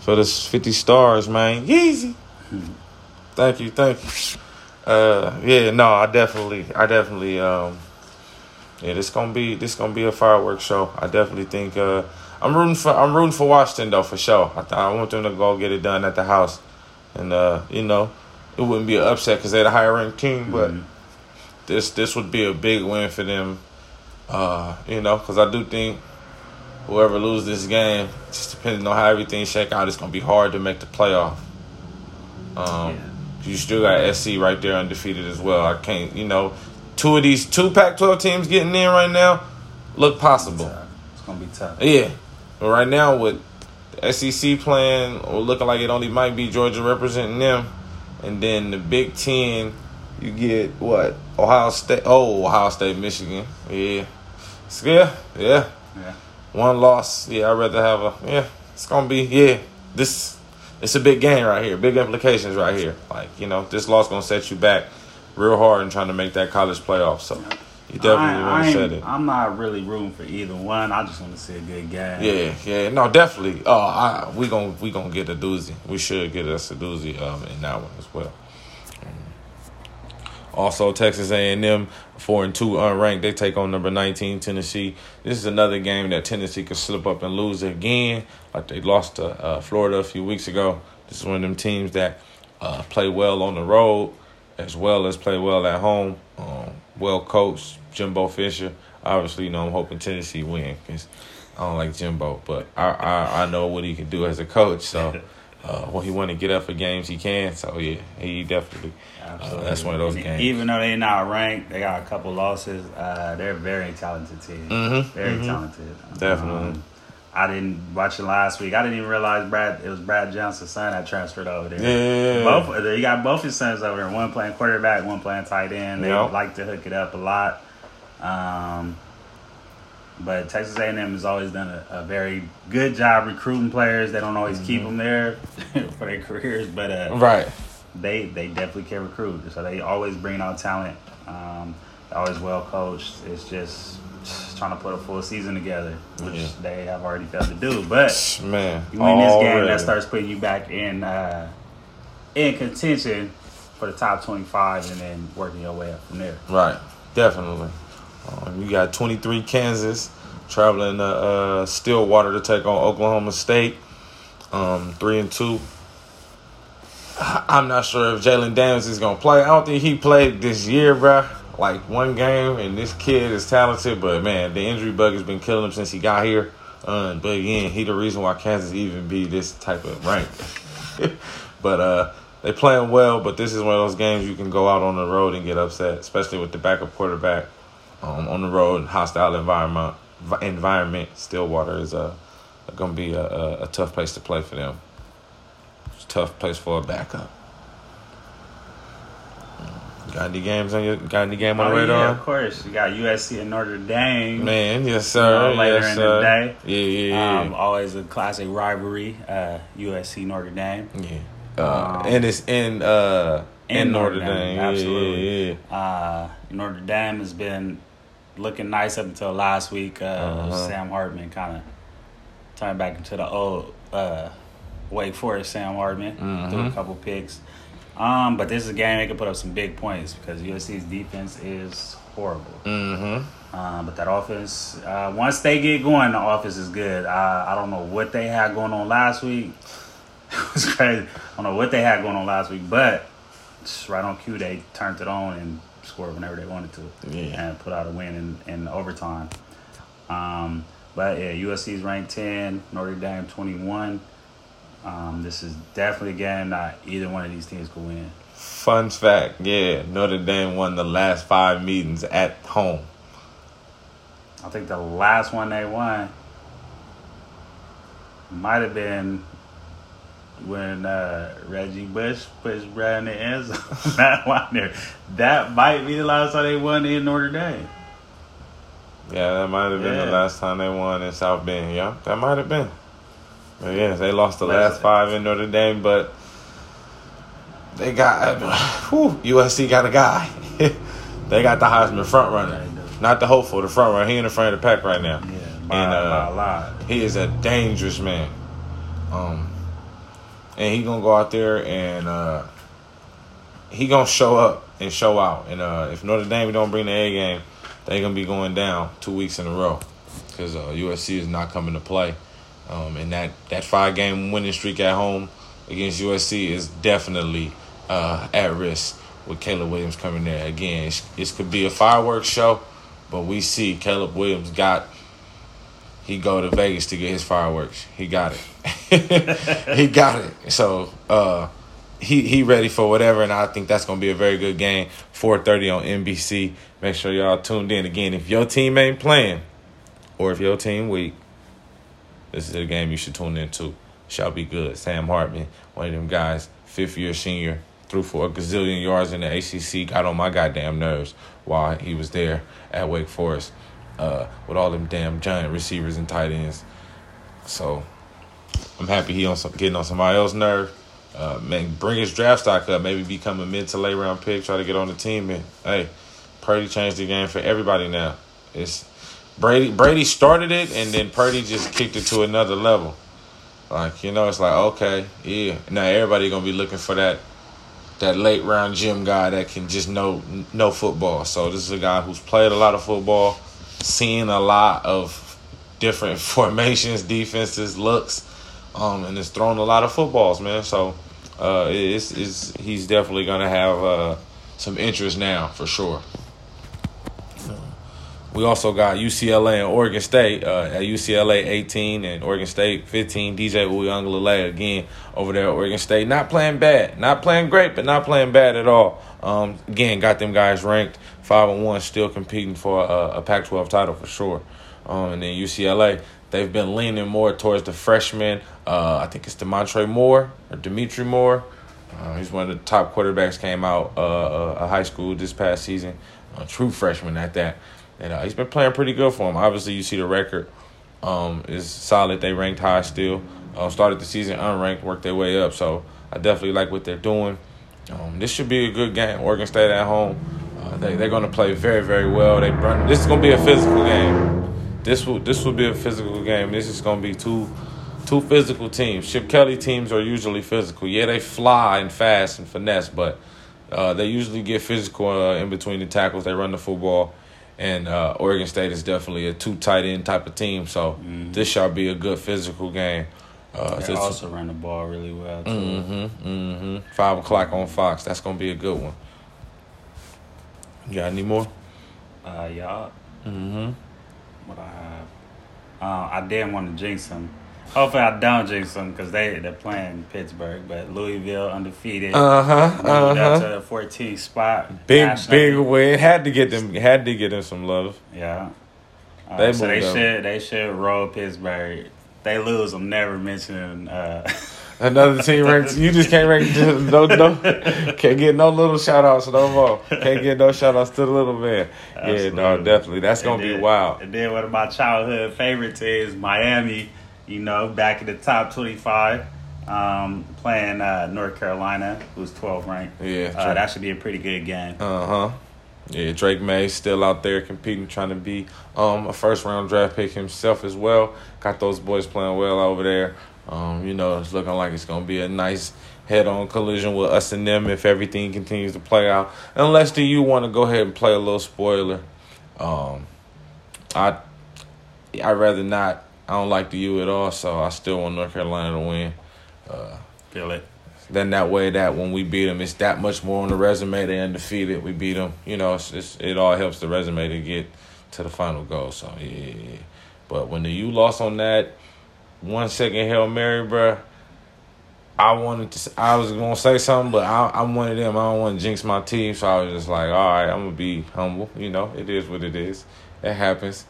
for the fifty stars, man. Yeezy. thank you, thank you. Uh, yeah, no, I definitely, I definitely, um, yeah, this gonna be this gonna be a fireworks show. I definitely think uh, I'm rooting for I'm rooting for Washington though for sure. I, th- I want them to go get it done at the house, and uh, you know, it wouldn't be an upset because they're the higher ranked team, but Mhm. This this would be a big win for them. Uh, you know, because I do think whoever loses this game, just depending on how everything shake out, it's gonna be hard to make the playoff. Um, you still got SC right there undefeated as well. I can't, you know, two of these two Pac-12 teams getting in right now look possible. tough. It's gonna be tough. Yeah, but right now with the SEC playing or looking like it only might be Georgia representing them, and then the Big Ten, you get what Ohio State. Oh, Ohio State, Michigan. Yeah, good. Yeah, Yeah. one loss. Yeah, I'd rather have a. Yeah, it's gonna be. Yeah, this. It's a big game right here. Big implications right here. Like you know, this loss gonna set you back real hard in trying to make that college playoff. So, You definitely want to set it. I'm not really rooting for either one. I just want to see a good game. Yeah, yeah, no, definitely. Oh, I, we gon' we gonna get a doozy. We should get us a doozy um, in that one as well. Also, Texas A&M four and two unranked. They take on number nineteen Tennessee. This is another game that Tennessee could slip up and lose again, like they lost to uh, Florida a few weeks ago. This is one of them teams that uh, play well on the road as well as play well at home. Um, well coached, Jimbo Fisher. Obviously, you know I'm hoping Tennessee win because I don't like Jimbo, but I, I I know what he can do as a coach. So. Uh, when he want to get up for games, he can. So yeah, he definitely. Uh, that's one of those And games. Even though they're not ranked, they got a couple losses. Uh, they're a very talented team. Mhm, Very mhm. talented. Definitely. Um, I didn't watch it last week. I didn't even realize Brad. It was Brad Johnson's son that transferred over there. Yeah. Both you got both his sons over there. One playing quarterback, one playing tight end. They Yep. like to hook it up a lot. Um, but Texas A&M has always done a, a very good job recruiting players. They don't always keep them there for their careers, but uh, Right. They they definitely can recruit. So they always bring out talent. Um, always well coached. It's just, trying to put a full season together, which Yeah. they have already failed to do. But Man. you win this game, that starts putting you back in uh, in contention for the top twenty five, and then working your way up from there. Right. Definitely. Um, you got 23 Kansas traveling to uh, Stillwater to take on Oklahoma State. Um, three and two. I'm not sure if Jalon Daniels is gonna play. I don't think he played this year, bro. Like one game, and this kid is talented, but man, the injury bug has been killing him since he got here. Uh, but again, he the reason why Kansas even be this type of rank. but uh, they playing well. But this is one of those games you can go out on the road and get upset, especially with the backup quarterback um, on the road, hostile environment. Environment. Stillwater is uh, going to be a, a, a tough place to play for them. Tough place for a backup. Got any games on your? Got any game on the Oh, radar? yeah, of course. You got USC and Notre Dame. Man, yes sir. You know, later yes, in the day. Yeah, yeah, Um, always a classic rivalry. Uh, USC Notre Dame. yeah. yeah. Uh, um, and it's in uh in, in Notre Notre Dame. Dame, Yeah, absolutely. Yeah, yeah. Uh, Notre Dame has been looking nice up until last week. Uh, Uh-huh. Sam Hartman kind of turned back into the old uh, Wake Forest Sam Hartman. Threw a couple picks. Um, but this is a game they can put up some big points because USC's defense is horrible. Mm-hmm. Uh, but that offense, uh, once they get going, the offense is good. I, I don't know what they had going on last week. it was crazy. I don't know what they had going on last week, but just right on cue, they turned it on and scored whenever they wanted to Yeah. and put out a win in, in overtime. Um, but yeah, USC's ranked 10, Notre Dame 21. Um, this is definitely a game that either one of these teams could win. Fun fact, yeah, Notre Dame won the last five meetings at home. I think the last one they won might have been when uh, Reggie Bush pushed Brad in the end zone. Matt Wagner. That might be the last time they won in Notre Dame. Yeah, that might have been Yeah. the last time they won in South Bend. Yeah, that might have been. Yeah, they lost the Last- five in Notre Dame, but they got whew, USC got a guy. they got the Heisman front runner, not the hopeful, the front runner. He in the front of the pack right now. Yeah, by, And, uh, by. He is a dangerous man. Um, and he gonna go out there and uh, he gonna show up and show out. And uh, if Notre Dame don't bring the A game, they gonna be going down two weeks in a row because uh, USC is not coming to play. Um, and that that five game winning streak at home against USC is definitely uh, at risk with Caleb Williams coming there again. this could be a fireworks show, but we see Caleb Williams got he go to Vegas to get his fireworks. He got it. he got it. So uh, he he ready for whatever, and I think that's gonna be a very good game. Four thirty on NBC. Make sure y'all tuned in again. If your team ain't playing, or if your team weak, this is a game you should tune into. Shall be good. Sam Hartman, one of them guys, fifth year senior, threw for a gazillion yards in the ACC. Got on my goddamn nerves while he was there at Wake Forest uh, with all them damn giant receivers and tight ends. So I'm happy he on some, getting on somebody else's nerve. Uh, man, bring his draft stock up. Maybe become a mid to late round pick. Try to get on the team. And hey, Purdy changed the game for everybody now. It's Brady. Brady started it, and then Purdy just kicked it to another level. Like you know, it's like okay, yeah. Now everybody gonna be looking for that that late round gym guy that can just know know football. So this is a guy who's played a lot of football, seen a lot of different formations, defenses, looks, um, and has thrown a lot of footballs, man. So uh, it's, it's he's definitely gonna have uh, some interest now for sure. We also got UCLA and Oregon State. Uh, at UCLA 18 and Oregon State 15. DJ Uiagalelei again over there at Oregon State. Not playing bad. Not playing great, but not playing bad at all. Um, again, got them guys ranked 5 and 1, still competing for a, a Pac 12 title for sure. Um, and then UCLA, they've been leaning more towards the freshman. Uh, I think it's Demontre Moore or Dimitri Moore. Uh, he's one of the top quarterbacks. Came out uh, uh, high school this past season, a true freshman at that, and uh, he's been playing pretty good for him. Obviously, you see the record um, is solid. They ranked high still. Uh, started the season unranked, worked their way up. So I definitely like what they're doing. Um, this should be a good game. Oregon State at home. Uh, they they're going to play very very well. They run, this is going to be a physical game. This will this will be a physical game. This is going to be two two physical teams. Chip Kelly teams are usually physical. Yeah, they fly and fast and finesse, but uh, they usually get physical uh, in between the tackles. They run the football, and uh, Oregon State is definitely a two tight end type of team. So mm-hmm. this shall be a good physical game. Uh, they also run the ball really well too. Mm-hmm, mm-hmm. Five o'clock on Fox. That's gonna be a good one. You got any more? Uh, yeah. Mm-hmm what I have. Uh, I didn't want to jinx them. Hopefully, I don't jinx them because they they're playing Pittsburgh, but Louisville undefeated. Uh huh. Uh huh. To the 14th spot. Big big win. Had to get them. Had to get them some love. Yeah. Uh, they so they should they should roll Pittsburgh. They lose. I'm never mentioning. Uh, Another team ranks. You just can't rank. no, no, can't get no little shout outs no more. Can't get no shout outs to the little man. Absolutely. Yeah, no, definitely. That's gonna then, be wild. And then one of my childhood favorites is Miami. You know, back in the top twenty-five, um, playing uh, North Carolina, who's 12 ranked. Yeah, uh, that should be a pretty good game. Uh huh. Yeah, Drake Maye still out there competing, trying to be um, a first round draft pick himself as well. Got those boys playing well over there. Um, you know, it's looking like it's gonna be a nice head-on collision with us and them if everything continues to play out. Unless do you want to go ahead and play a little spoiler? Um, I I rather not. I don't like the U at all, so I still want North Carolina to win. Uh, Feel it. Then that way, that when we beat them, it's that much more on the resume. They undefeated. We beat them. You know, it's, it's, it all helps the resume to get to the final goal. So yeah, but when the U lost on that one second Hail Mary, bro. I wanted to. I was gonna say something, but I, I'm one of them. I don't want to jinx my team, so I was just like, all right, I'm gonna be humble. You know, it is what it is. It happens,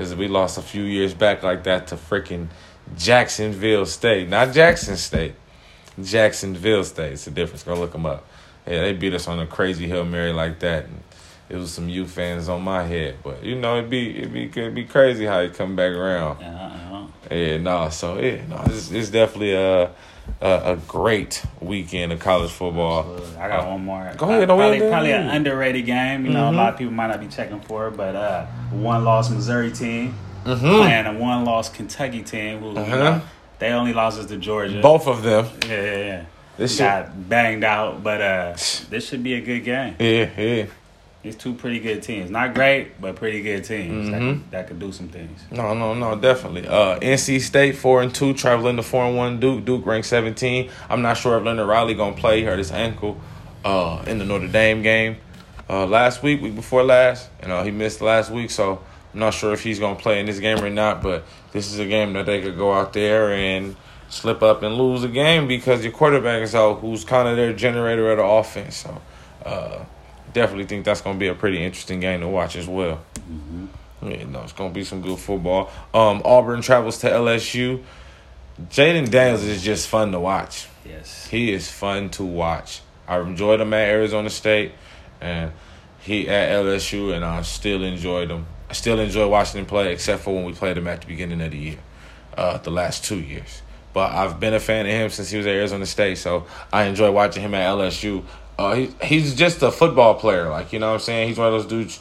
because we lost a few years back like that to freaking Jacksonville State, not Jackson State, Jacksonville State. It's a difference. Go look them up. Yeah, they beat us on a crazy Hail Mary like that. And it was some U fans on my head, but you know, it'd be it'd be it'd be crazy how it come back around. Yeah, yeah, no, so yeah, no, it's, it's definitely a, a, a great weekend of college football. Absolutely. I got uh, one more. Go ahead, probably, probably an underrated game. You know, mm-hmm. a lot of people might not be checking for it, but uh, one loss Missouri team mm-hmm. playing a one loss Kentucky team who uh-huh. you know, they only lost to Georgia. Both of them. Yeah, yeah, yeah. This got should... banged out, but uh, this should be a good game. Yeah, yeah. These two pretty good teams. Not great, but pretty good teams mm-hmm. that, could, that, could, do some things. No, no, no, definitely. Uh, NC State four and two, traveling to four and one. Duke, Duke ranked seventeen. I'm not sure if Leonard Riley gonna play. He hurt his ankle uh, in the Notre Dame game uh, last week, week before last. You know, he missed last week, so I'm not sure if he's gonna play in this game or not. But this is a game that they could go out there and slip up and lose a game because your quarterback is out, who's kind of their generator of the offense. So. Uh, definitely think that's going to be a pretty interesting game to watch as well. Mm-hmm. Yeah, no, it's going to be some good football. Um, Auburn travels to LSU. Jayden Daniels is just fun to watch. Yes, he is fun to watch. I enjoyed him at Arizona State, and he at LSU, and I still enjoyed him. I still enjoy watching him play, except for when we played him at the beginning of the year, uh, the last two years. But I've been a fan of him since he was at Arizona State, so I enjoy watching him at LSU Uh, he, he's just a football player. Like, you know what I'm saying? He's one of those dudes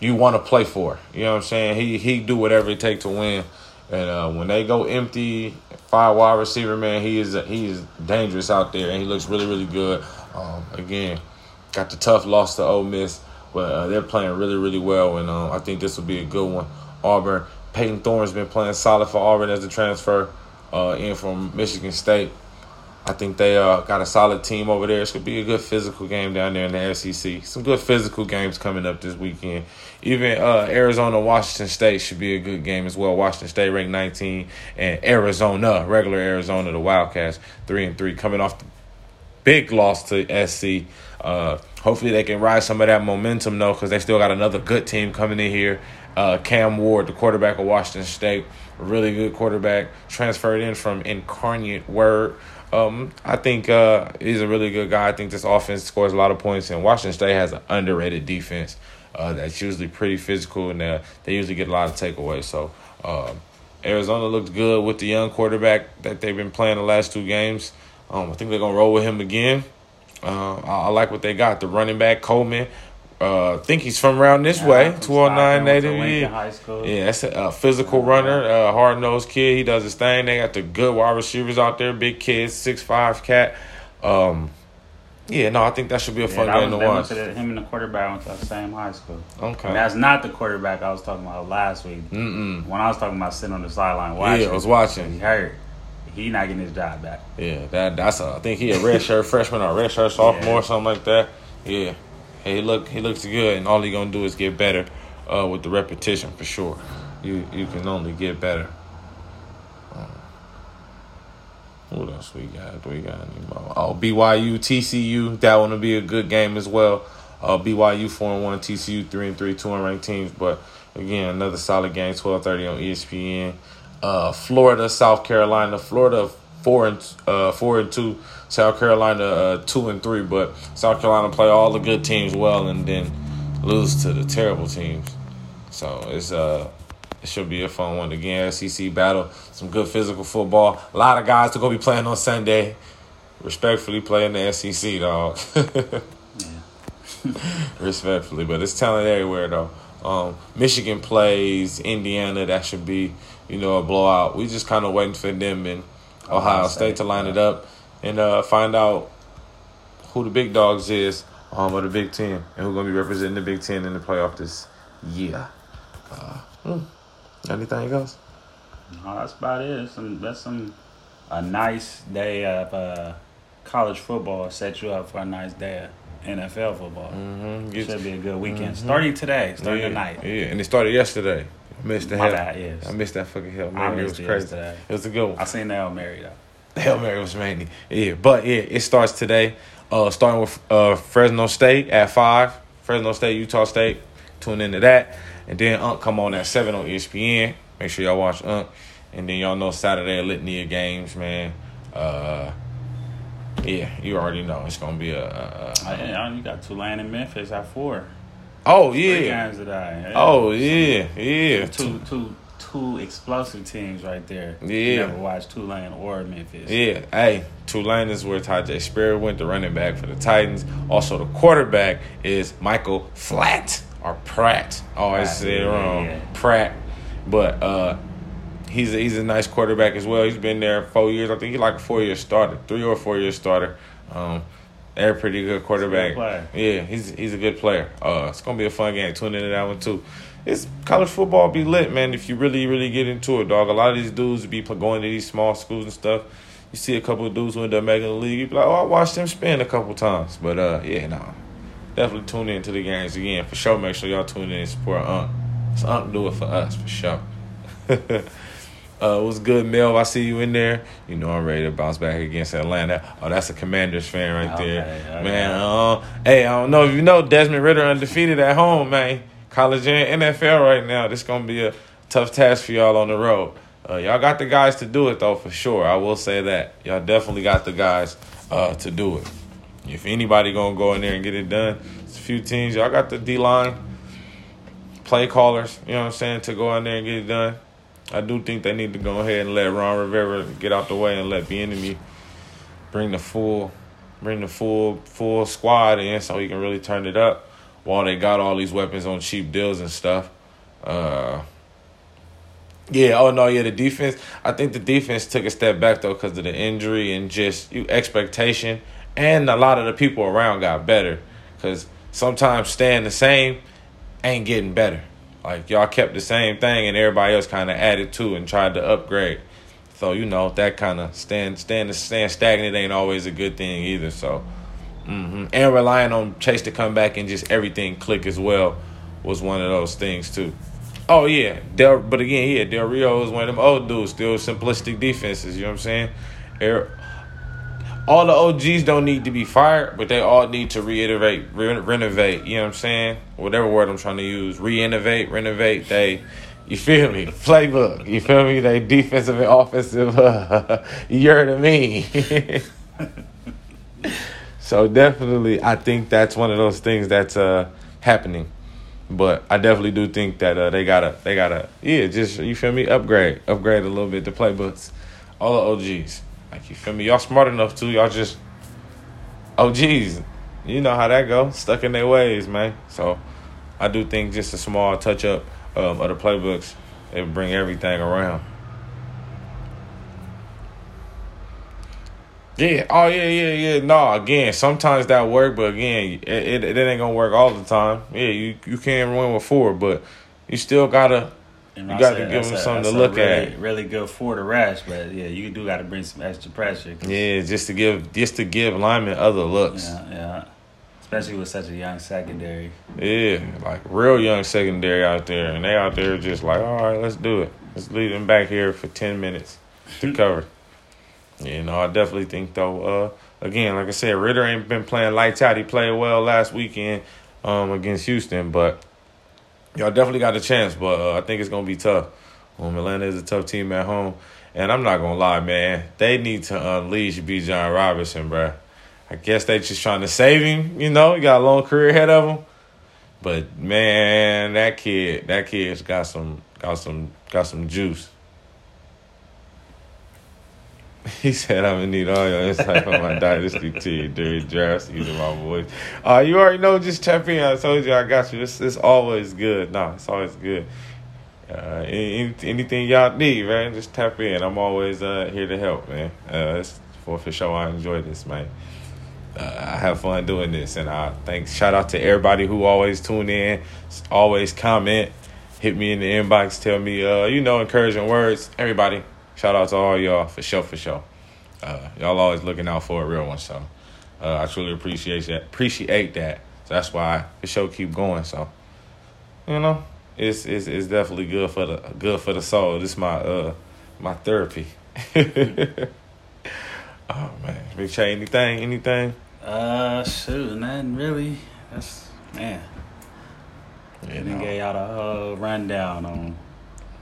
you want to play for. You know what I'm saying? He he do whatever it take to win. And uh, when they go empty, five wide receiver man, he is he is dangerous out there, and he looks really really good. Um, again, got the tough loss to Ole Miss, but uh, they're playing really really well, and um, I think this will be a good one. Auburn, Payton Thorne's been playing solid for Auburn as a transfer uh, in from Michigan State. I think they uh, got a solid team over there. It's gonna be a good physical game down there in the SEC. Some good physical games coming up this weekend. Even uh, Arizona, Washington State should be a good game as well. Washington State ranked 19, and Arizona, regular Arizona, the Wildcats, three and three, coming off the big loss to SC. Uh, hopefully they can ride some of that momentum though, because they still got another good team coming in here. Uh, Cam Ward, the quarterback of Washington State, really good quarterback, transferred in from Incarnate Word. Um, I think uh, he's a really good guy. I think this offense scores a lot of points, and Washington State has an underrated defense uh, that's usually pretty physical, and uh, they usually get a lot of takeaways. So um, Arizona looks good with the young quarterback that they've been playing the last two games. Um, I think they're gonna roll with him again. Uh, I, I, like what they got. The running back Coleman uh, I think he's from around this yeah, way, 209 native. Yeah, yeah, that's a, physical yeah. runner, uh, hard nosed kid. He does his thing. They got the good wide receivers out there, big kids, six five cat. Um, yeah, no, I think that should be a fun game to watch. him and the quarterback went to the same high school. Okay, and that's not the quarterback I was talking about last week. Mm-mm. When I was talking about sitting on the sideline watching. Yeah, I was watching. He hurt. He not getting his job back. Yeah, that that's a, I think he a red shirt freshman or red shirt sophomore, yeah. something like that. Yeah he look he looks good, and all he gonna do is get better uh, with the repetition for sure. You you can only get better. Um, what else we got? We got any more? Oh, BYU, TCU. That one will be a good game as well. Uh, BYU four and one, TCU three and three, two unranked teams. But again, another solid game. Twelve thirty on ESPN. Uh, Florida, South Carolina. Florida four and uh, four and two. South Carolina uh, two and three, but South Carolina play all the good teams well and then lose to the terrible teams. So it's uh it should be a fun one again. SEC battle, some good physical football. A lot of guys to go be playing on Sunday. Respectfully playing the SEC, dog. Respectfully, but it's talent everywhere though. Um, Michigan plays Indiana. That should be, you know, a blowout. We just kind of waiting for them and Ohio State to line it up and uh, find out who the big dogs is um, of the Big Ten and who's gonna be representing the Big Ten in the playoff this year. Uh, hmm. Anything else? No, that's about it. Some that's some a nice day of uh, college football set you up for a nice day of NFL football. Mm-hmm. Should be a good weekend. Mm-hmm. Starting today, starting yeah, tonight. Yeah, and it started yesterday. Missed the My hell. Bad, yes. I missed that fucking hell. Mary. it was crazy. Yesterday. It was a good one. I seen the Hail Mary though. The Hail Mary was mainly yeah, but yeah, it starts today. Uh, starting with uh, Fresno State at five. Fresno State, Utah State. Tune into that, and then Unc come on at seven on ESPN. Make sure y'all watch Unc, and then y'all know Saturday litany of games, man. Uh, yeah, you already know it's gonna be a. a, a yeah, you got Tulane and Memphis at four. Oh yeah. Three games. Yeah. Oh yeah, yeah. Two two two explosive teams right there. Yeah. You never watched Tulane or Memphis. Yeah. Hey, Tulane is where Tyjae Spear went, the running back for the Titans. Also, the quarterback is Michael Flat or Pratt. Oh, I said it wrong. Yeah. Pratt. But uh, he's a, he's a nice quarterback as well. He's been there four years. I think he's like a four year starter, three or four year starter. Um, they're a pretty good quarterback. Good yeah, he's he's a good player. Uh, it's gonna be a fun game. Tune into that one too. It's college football be lit, man. If you really really get into it, dog. A lot of these dudes be going to these small schools and stuff. You see a couple of dudes who end up making the league. You be like, oh, I watched them spin a couple times. But uh, yeah, no, nah. definitely tune into the games again for sure. Make sure y'all tune in and support Unc. So Unc do it for us for sure. Uh, what's good, Mel? I see you in there. You know I'm ready to bounce back against Atlanta. Oh, that's a Commanders fan right there, okay. man. Uh, hey, I don't know if you know Desmond Ridder undefeated at home, man. College and NFL right now. This gonna be a tough task for y'all on the road. Uh, y'all got the guys to do it though, for sure. I will say that y'all definitely got the guys uh, to do it. If anybody gonna go in there and get it done, it's a few teams. Y'all got the D line, play callers. You know what I'm saying to go in there and get it done. I do think they need to go ahead and let Ron Rivera get out the way and let Bieniemy bring the full bring the full full squad in so he can really turn it up while they got all these weapons on cheap deals and stuff. Uh, yeah, oh no, yeah, the defense. I think the defense took a step back though because of the injury and just you expectation, and a lot of the people around got better. Because sometimes staying the same ain't getting better. Like y'all kept the same thing, and everybody else kind of added to and tried to upgrade. So you know that kind of stand stand stand stagnant ain't always a good thing either. So, mm-hmm. and relying on Chase to come back and just everything click as well was one of those things too. Oh yeah, Del, but again, yeah, Del Rio is one of them old dudes, still simplistic defenses. You know what I'm saying? All the OGs don't need to be fired, but they all need to reiterate, re- renovate. You know what I'm saying? Whatever word I'm trying to use, reinnovate, renovate. They, you feel me? The Playbook. You feel me? They defensive and offensive. Uh, you heard of me. so definitely, I think that's one of those things that's uh, happening. But I definitely do think that uh, they gotta they gotta yeah just you feel me upgrade upgrade a little bit the playbooks, all the OGs like you feel me y'all smart enough to y'all just OGs you know how that go stuck in their ways man so I do think just a small touch up um, of the playbooks they bring everything around. Yeah. Oh yeah, yeah, yeah. No, again, sometimes that work, but again, it, it, it ain't gonna work all the time. Yeah, you you can't win with four, but you still gotta And you gotta said give them something to look really, at. Really good for the rash, but yeah, you do got to bring some extra pressure. Yeah, just to give just to give linemen other looks. yeah, yeah. Especially with such a young secondary. Yeah, like real young secondary out there, and they out there just like, all right, let's do it. Let's leave them back here for ten minutes to cover. You know, I definitely think though. Uh, again, like I said, Ridder ain't been playing lights out. He played well last weekend um, against Houston, but y'all definitely got a chance. But uh, I think it's gonna be tough. Um, Atlanta is a tough team at home, and I'm not gonna lie, man. They need to unleash Bijan Robinson, bro. I guess they just trying to save him. You know, he got a long career ahead of him. But man, that kid, that kid's got some, got some, got some juice. He said, "I'm gonna need all your insight on my dynasty team during drafts using my voice." Uh, you already know. Just tap in. I told you I got you. It's, it's always good. No, it's always good. Uh, any, anything y'all need, man, just tap in. I'm always uh, here to help, man. Uh, it's for for sure. I enjoy this, man. Uh, I have fun doing this, and I thank shout out to everybody who always tune in, always comment, hit me in the inbox, tell me, uh, you know, encouraging words. Everybody, shout out to all y'all for sure, for sure. Uh, y'all always looking out for a real one, so uh, I truly appreciate that. Appreciate that. So that's why the show keep going. So you know, it's it's it's definitely good for the good for the soul. This is my uh my therapy. oh man, Big Che, anything, anything? Uh, shoot, nothing really. That's man. Yeah, They gave y'all the whole rundown on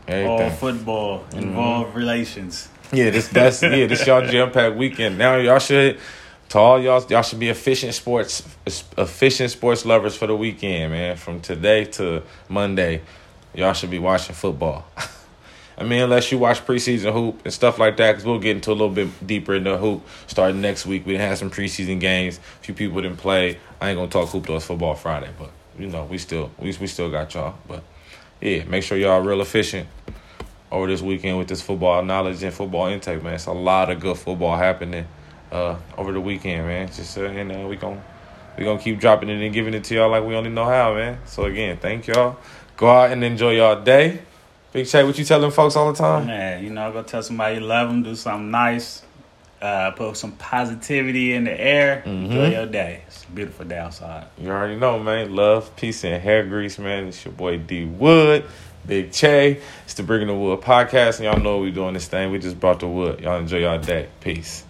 all everything. football Mm-hmm. relations. Yeah, this that's yeah, this y'all jam pack weekend. Now y'all should to all y'all y'all should be efficient sports efficient sports lovers for the weekend, man. From today to Monday, y'all should be watching football. I mean, unless you watch preseason hoop and stuff like that, because we'll get into a little bit deeper into hoop starting next week. We had some preseason games. A few people didn't play. I ain't gonna talk hoop to us football Friday, but you know we still we we still got y'all. But yeah, make sure y'all real efficient over this weekend with this football knowledge and football intake, man. It's a lot of good football happening uh, over the weekend, man. Just uh, and uh, we gon' we gonna keep dropping it and giving it to y'all like we only know how, man. So again, thank y'all. Go out and enjoy y'all day. Big Che, what you telling folks all the time? Man, you know, go tell somebody you love them, do something nice, uh, put some positivity in the air. Enjoy Mhm. your day. It's a beautiful day outside. You already know, man. Love, peace, and hair grease, man. It's your boy D Wood, Big Che. It's the Bringing the Wood podcast, and y'all know we doing this thing. We just brought the wood. Y'all enjoy y'all day. Peace.